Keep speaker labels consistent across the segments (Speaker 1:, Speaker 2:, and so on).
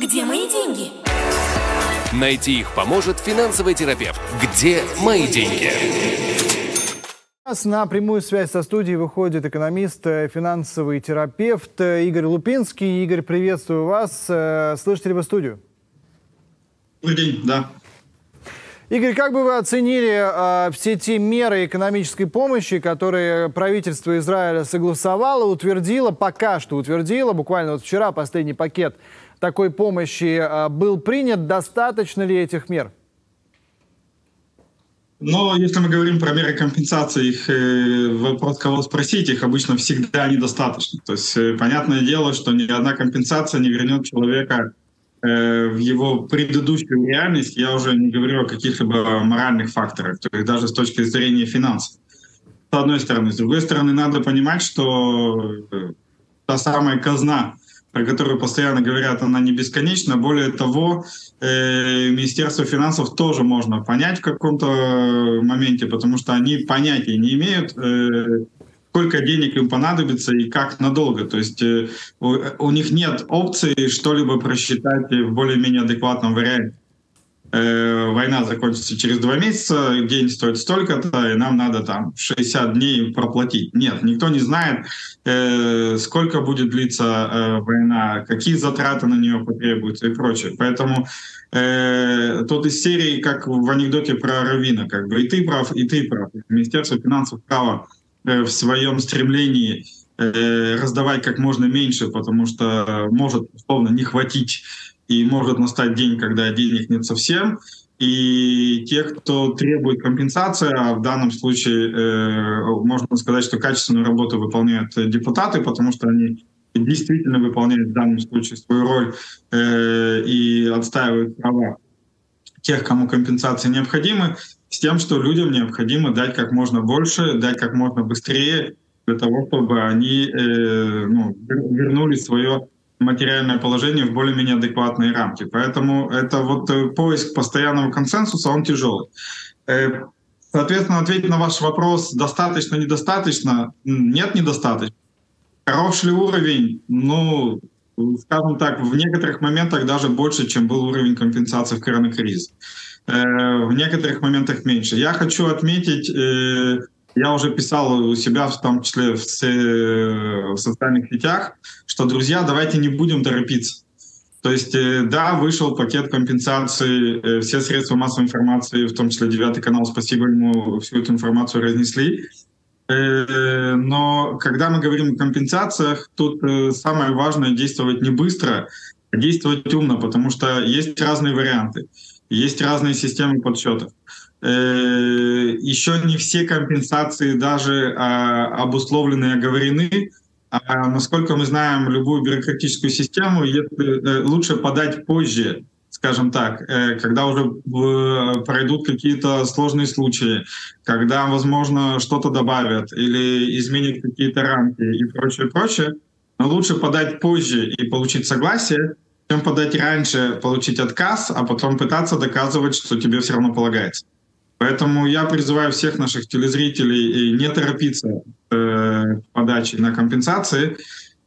Speaker 1: Где мои деньги?
Speaker 2: Найти их поможет финансовый терапевт. Где мои деньги?
Speaker 3: Нас на прямую связь со студией выходит экономист, э, финансовый терапевт э, Игорь Лупинский. Игорь, приветствую вас. Э, слышите ли вы студию?
Speaker 4: Добрый день, да.
Speaker 3: Игорь, как бы вы оценили э, все те меры экономической помощи, которые правительство Израиля согласовало, утвердило, пока что утвердило, буквально вот вчера последний пакет такой помощи э, был принят, достаточно ли этих мер?
Speaker 4: Но если мы говорим про меры компенсации, их э, вопрос, кого спросить, их обычно всегда недостаточно. То есть э, понятное дело, что ни одна компенсация не вернет человека Э, в его предыдущую реальность, я уже не говорю о каких-либо моральных факторах, то есть даже с точки зрения финансов. С одной стороны. С другой стороны, надо понимать, что э, та самая казна, про которую постоянно говорят, она не бесконечна. Более того, э, Министерство финансов тоже можно понять в каком-то моменте, потому что они понятия не имеют, сколько денег им понадобится и как надолго. То есть э, у, у них нет опции что-либо просчитать в более-менее адекватном варианте. Э, война закончится через два месяца, день стоит столько-то, и нам надо там 60 дней проплатить. Нет, никто не знает, э, сколько будет длиться э, война, какие затраты на нее потребуются и прочее. Поэтому э, тут из серии, как в анекдоте про Равина, как бы и ты прав, и ты прав. Министерство финансов право в своем стремлении раздавать как можно меньше, потому что может, условно, не хватить и может настать день, когда денег нет совсем. И те, кто требует компенсации, а в данном случае э, можно сказать, что качественную работу выполняют депутаты, потому что они действительно выполняют в данном случае свою роль э, и отстаивают права тех, кому компенсации необходимы, с тем, что людям необходимо дать как можно больше, дать как можно быстрее, для того, чтобы они э, ну, вернули свое материальное положение в более-менее адекватные рамки. Поэтому это вот э, поиск постоянного консенсуса, он тяжелый. Э, соответственно, ответить на ваш вопрос, достаточно, недостаточно, нет, недостаточно. Хорош ли уровень? Ну, скажем так, в некоторых моментах даже больше, чем был уровень компенсации в коронакризис. Э, в некоторых моментах меньше. Я хочу отметить, я уже писал у себя, в том числе в, в социальных сетях, что, друзья, давайте не будем торопиться. То есть, э, да, вышел пакет компенсации, все средства массовой информации, в том числе девятый канал, спасибо ему, всю эту информацию разнесли. Но когда мы говорим о компенсациях, тут самое важное действовать не быстро, а действовать умно, потому что есть разные варианты. Есть разные системы подсчетов. Э, Еще не все компенсации даже а, обусловлены и оговорены. А насколько мы знаем любую бюрократическую систему, э, лучше подать позже, скажем так, э, когда уже пройдут какие-то сложные случаи, когда, возможно, что-то добавят или изменят какие-то рамки и прочее, прочее. Но лучше подать позже и получить согласие, чем подать раньше, получить отказ, а потом пытаться доказывать, что тебе все равно полагается. Поэтому я призываю всех наших телезрителей не торопиться э, подачей на компенсации,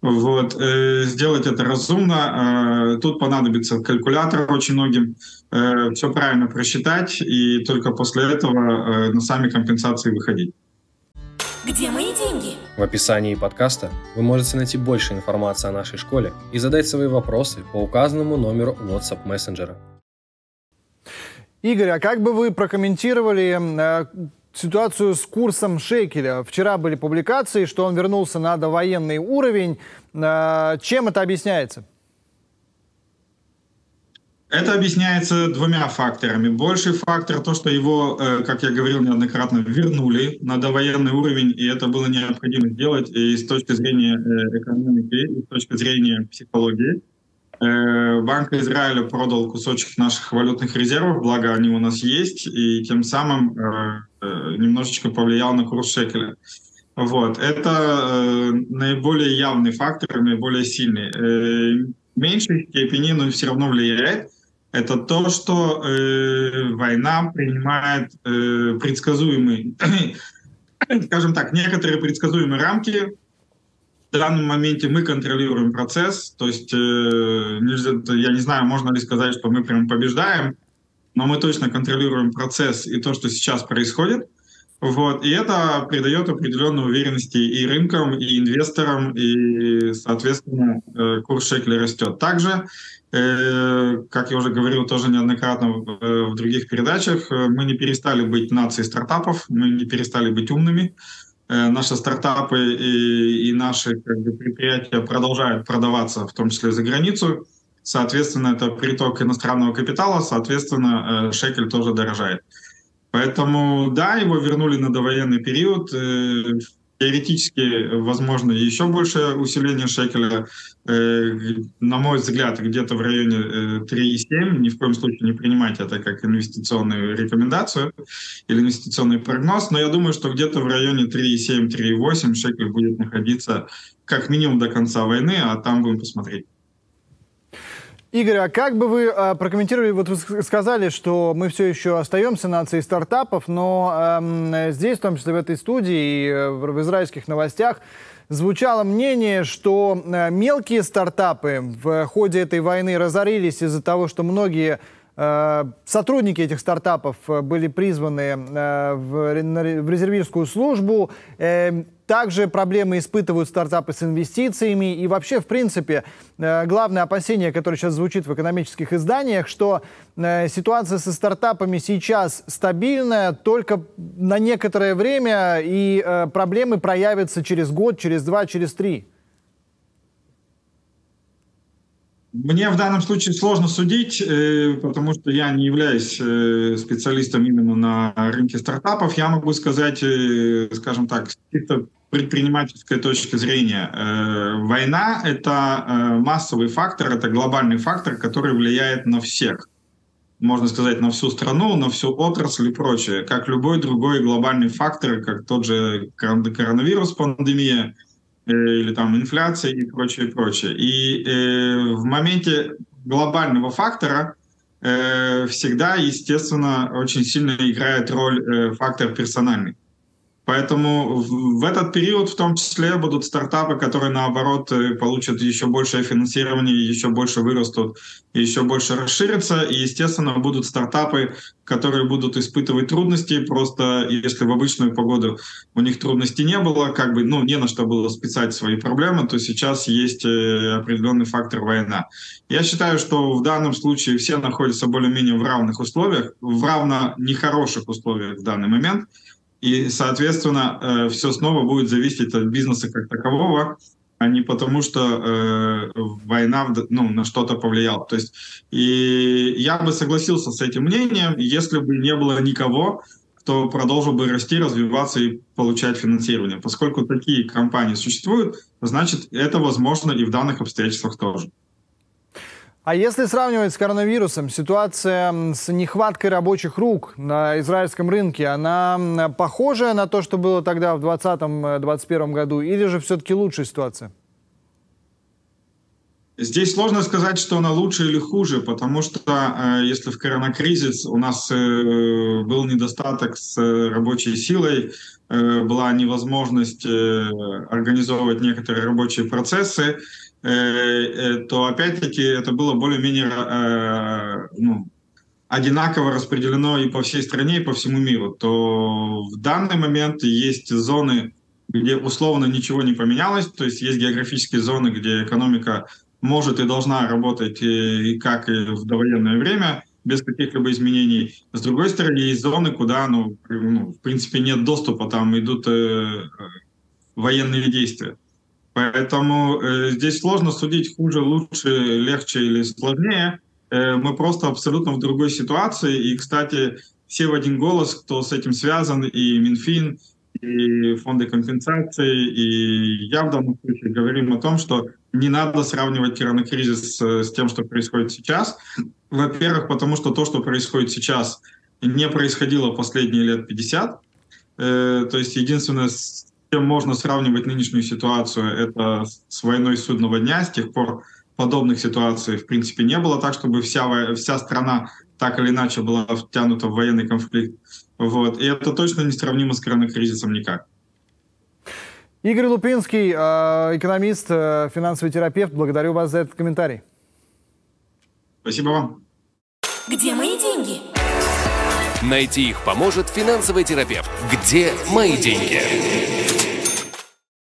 Speaker 4: вот, э, сделать это разумно. Э, тут понадобится калькулятор очень многим, э, все правильно просчитать и только после этого э, на сами компенсации выходить.
Speaker 1: Где мои деньги?
Speaker 5: В описании подкаста вы можете найти больше информации о нашей школе и задать свои вопросы по указанному номеру WhatsApp мессенджера.
Speaker 3: Игорь, а как бы вы прокомментировали э, ситуацию с курсом шекеля? Вчера были публикации, что он вернулся на довоенный уровень. Э, чем это объясняется?
Speaker 4: Это объясняется двумя факторами. Больший фактор то, что его, э, как я говорил неоднократно, вернули на довоенный уровень, и это было необходимо сделать и с точки зрения э, экономики, и с точки зрения психологии. Э, Банк Израиля продал кусочек наших валютных резервов, благо они у нас есть, и тем самым немножечко повлиял на курс шекеля. Вот. Это наиболее явный фактор, наиболее сильный. В меньшей степени, но все равно влияет это то, что э, война принимает э, предсказуемые, скажем так, некоторые предсказуемые рамки, данном моменте мы контролируем процесс, то есть, э, я не знаю, можно ли сказать, что мы прям побеждаем, но мы точно контролируем процесс и то, что сейчас происходит. Вот, и это придает определенную уверенности и рынкам, и инвесторам, и, соответственно, э, курс шекеля растет. Также, э, как я уже говорил тоже неоднократно в других передачах, мы не перестали быть нацией стартапов, мы не перестали быть умными. Наши стартапы и, и наши как бы, предприятия продолжают продаваться, в том числе за границу. Соответственно, это приток иностранного капитала, соответственно, э, шекель тоже дорожает. Поэтому, да, его вернули на довоенный период. Э, теоретически, возможно, еще большее усиление шекеля. Э, на мой взгляд, где-то в районе 3,7. Ни в коем случае не принимайте это как инвестиционную рекомендацию или инвестиционный прогноз. Но я думаю, что где-то в районе 3,7-3,8 шекель будет находиться как минимум до конца войны, а там будем посмотреть.
Speaker 3: Игорь, а как бы вы э, прокомментировали, вот вы сказали, что мы все еще остаемся нацией стартапов, но э, здесь, в том числе в этой студии и э, в, израильских новостях, звучало мнение, что э, мелкие стартапы в ходе этой войны разорились из-за того, что многие Э, сотрудники этих стартапов были призваны в резервистскую службу. Также проблемы испытывают стартапы с инвестициями. И вообще, в принципе, главное опасение, которое сейчас звучит в экономических изданиях, что ситуация со стартапами сейчас стабильная только на некоторое время, и проблемы проявятся через год, через два, через три.
Speaker 4: Мне в данном случае сложно судить, э, потому что я не являюсь э, специалистом именно на рынке стартапов. Я могу сказать, э, скажем так, с предпринимательской точки зрения. Война — это массовый фактор, это глобальный фактор, который влияет на всех. Можно сказать, на всю страну, на всю отрасль и прочее. Как любой другой глобальный фактор, как тот же коронавирус, пандемия — Э, или там инфляция и прочее, прочее. И э, в моменте глобального фактора э, всегда, естественно, очень сильно играет роль э, фактор персональный. Поэтому в этот период в том числе будут стартапы, которые наоборот э, получат еще большее финансирование, еще больше вырастут, еще больше расширятся. И, естественно, будут стартапы, которые будут испытывать трудности. Просто если в обычную погоду у них трудностей не было, как бы, ну, не на что было списать свои проблемы, то сейчас есть э, определенный фактор война. Я считаю, что в данном случае все находятся более-менее в равных условиях, в равно нехороших условиях в данный момент – и, соответственно, э, все снова будет зависеть от бизнеса как такового, а не потому, что э, война ну, на что-то повлияла. То есть, и я бы согласился с этим мнением, если бы не было никого, кто продолжил бы расти, развиваться и получать финансирование. Поскольку такие компании существуют, значит, это возможно и в данных обстоятельствах тоже.
Speaker 3: А если сравнивать с коронавирусом, ситуация с нехваткой рабочих рук на израильском рынке, она похожа на то, что было тогда в 2020-2021 году, или же все-таки лучшая ситуация?
Speaker 4: Здесь сложно сказать, что она лучше или хуже, потому что э, если в коронакризис у нас э, был недостаток с рабочей силой, э, была невозможность организовывать некоторые рабочие процессы, Э, э, то опять-таки это было более-менее э, ну, одинаково распределено и по всей стране, и по всему миру, то в данный момент есть зоны, где условно ничего не поменялось, то есть есть географические зоны, где экономика может и должна работать и, и как и в довоенное время, без каких-либо изменений. С другой стороны, есть зоны, куда, ну, ну в принципе, нет доступа, там идут э, военные действия. Поэтому э, здесь сложно судить хуже, лучше, легче или сложнее. Э, мы просто абсолютно в другой ситуации. И, кстати, все в один голос, кто с этим связан, и Минфин, и фонды компенсации, и я в данном случае говорим о том, что не надо сравнивать коронакризис с, с тем, что происходит сейчас. Во-первых, потому что то, что происходит сейчас, не происходило последние лет 50. Э, то есть единственное, чем можно сравнивать нынешнюю ситуацию, это с войной судного дня. С тех пор подобных ситуаций, в принципе, не было так, чтобы вся, вся страна так или иначе была втянута в военный конфликт. Вот. И это точно не сравнимо с коронакризисом никак.
Speaker 3: Игорь Лупинский, э, экономист, э, финансовый терапевт. Благодарю вас за этот комментарий.
Speaker 4: Спасибо вам.
Speaker 1: Где мои деньги?
Speaker 2: Найти их поможет финансовый терапевт. Где мои деньги?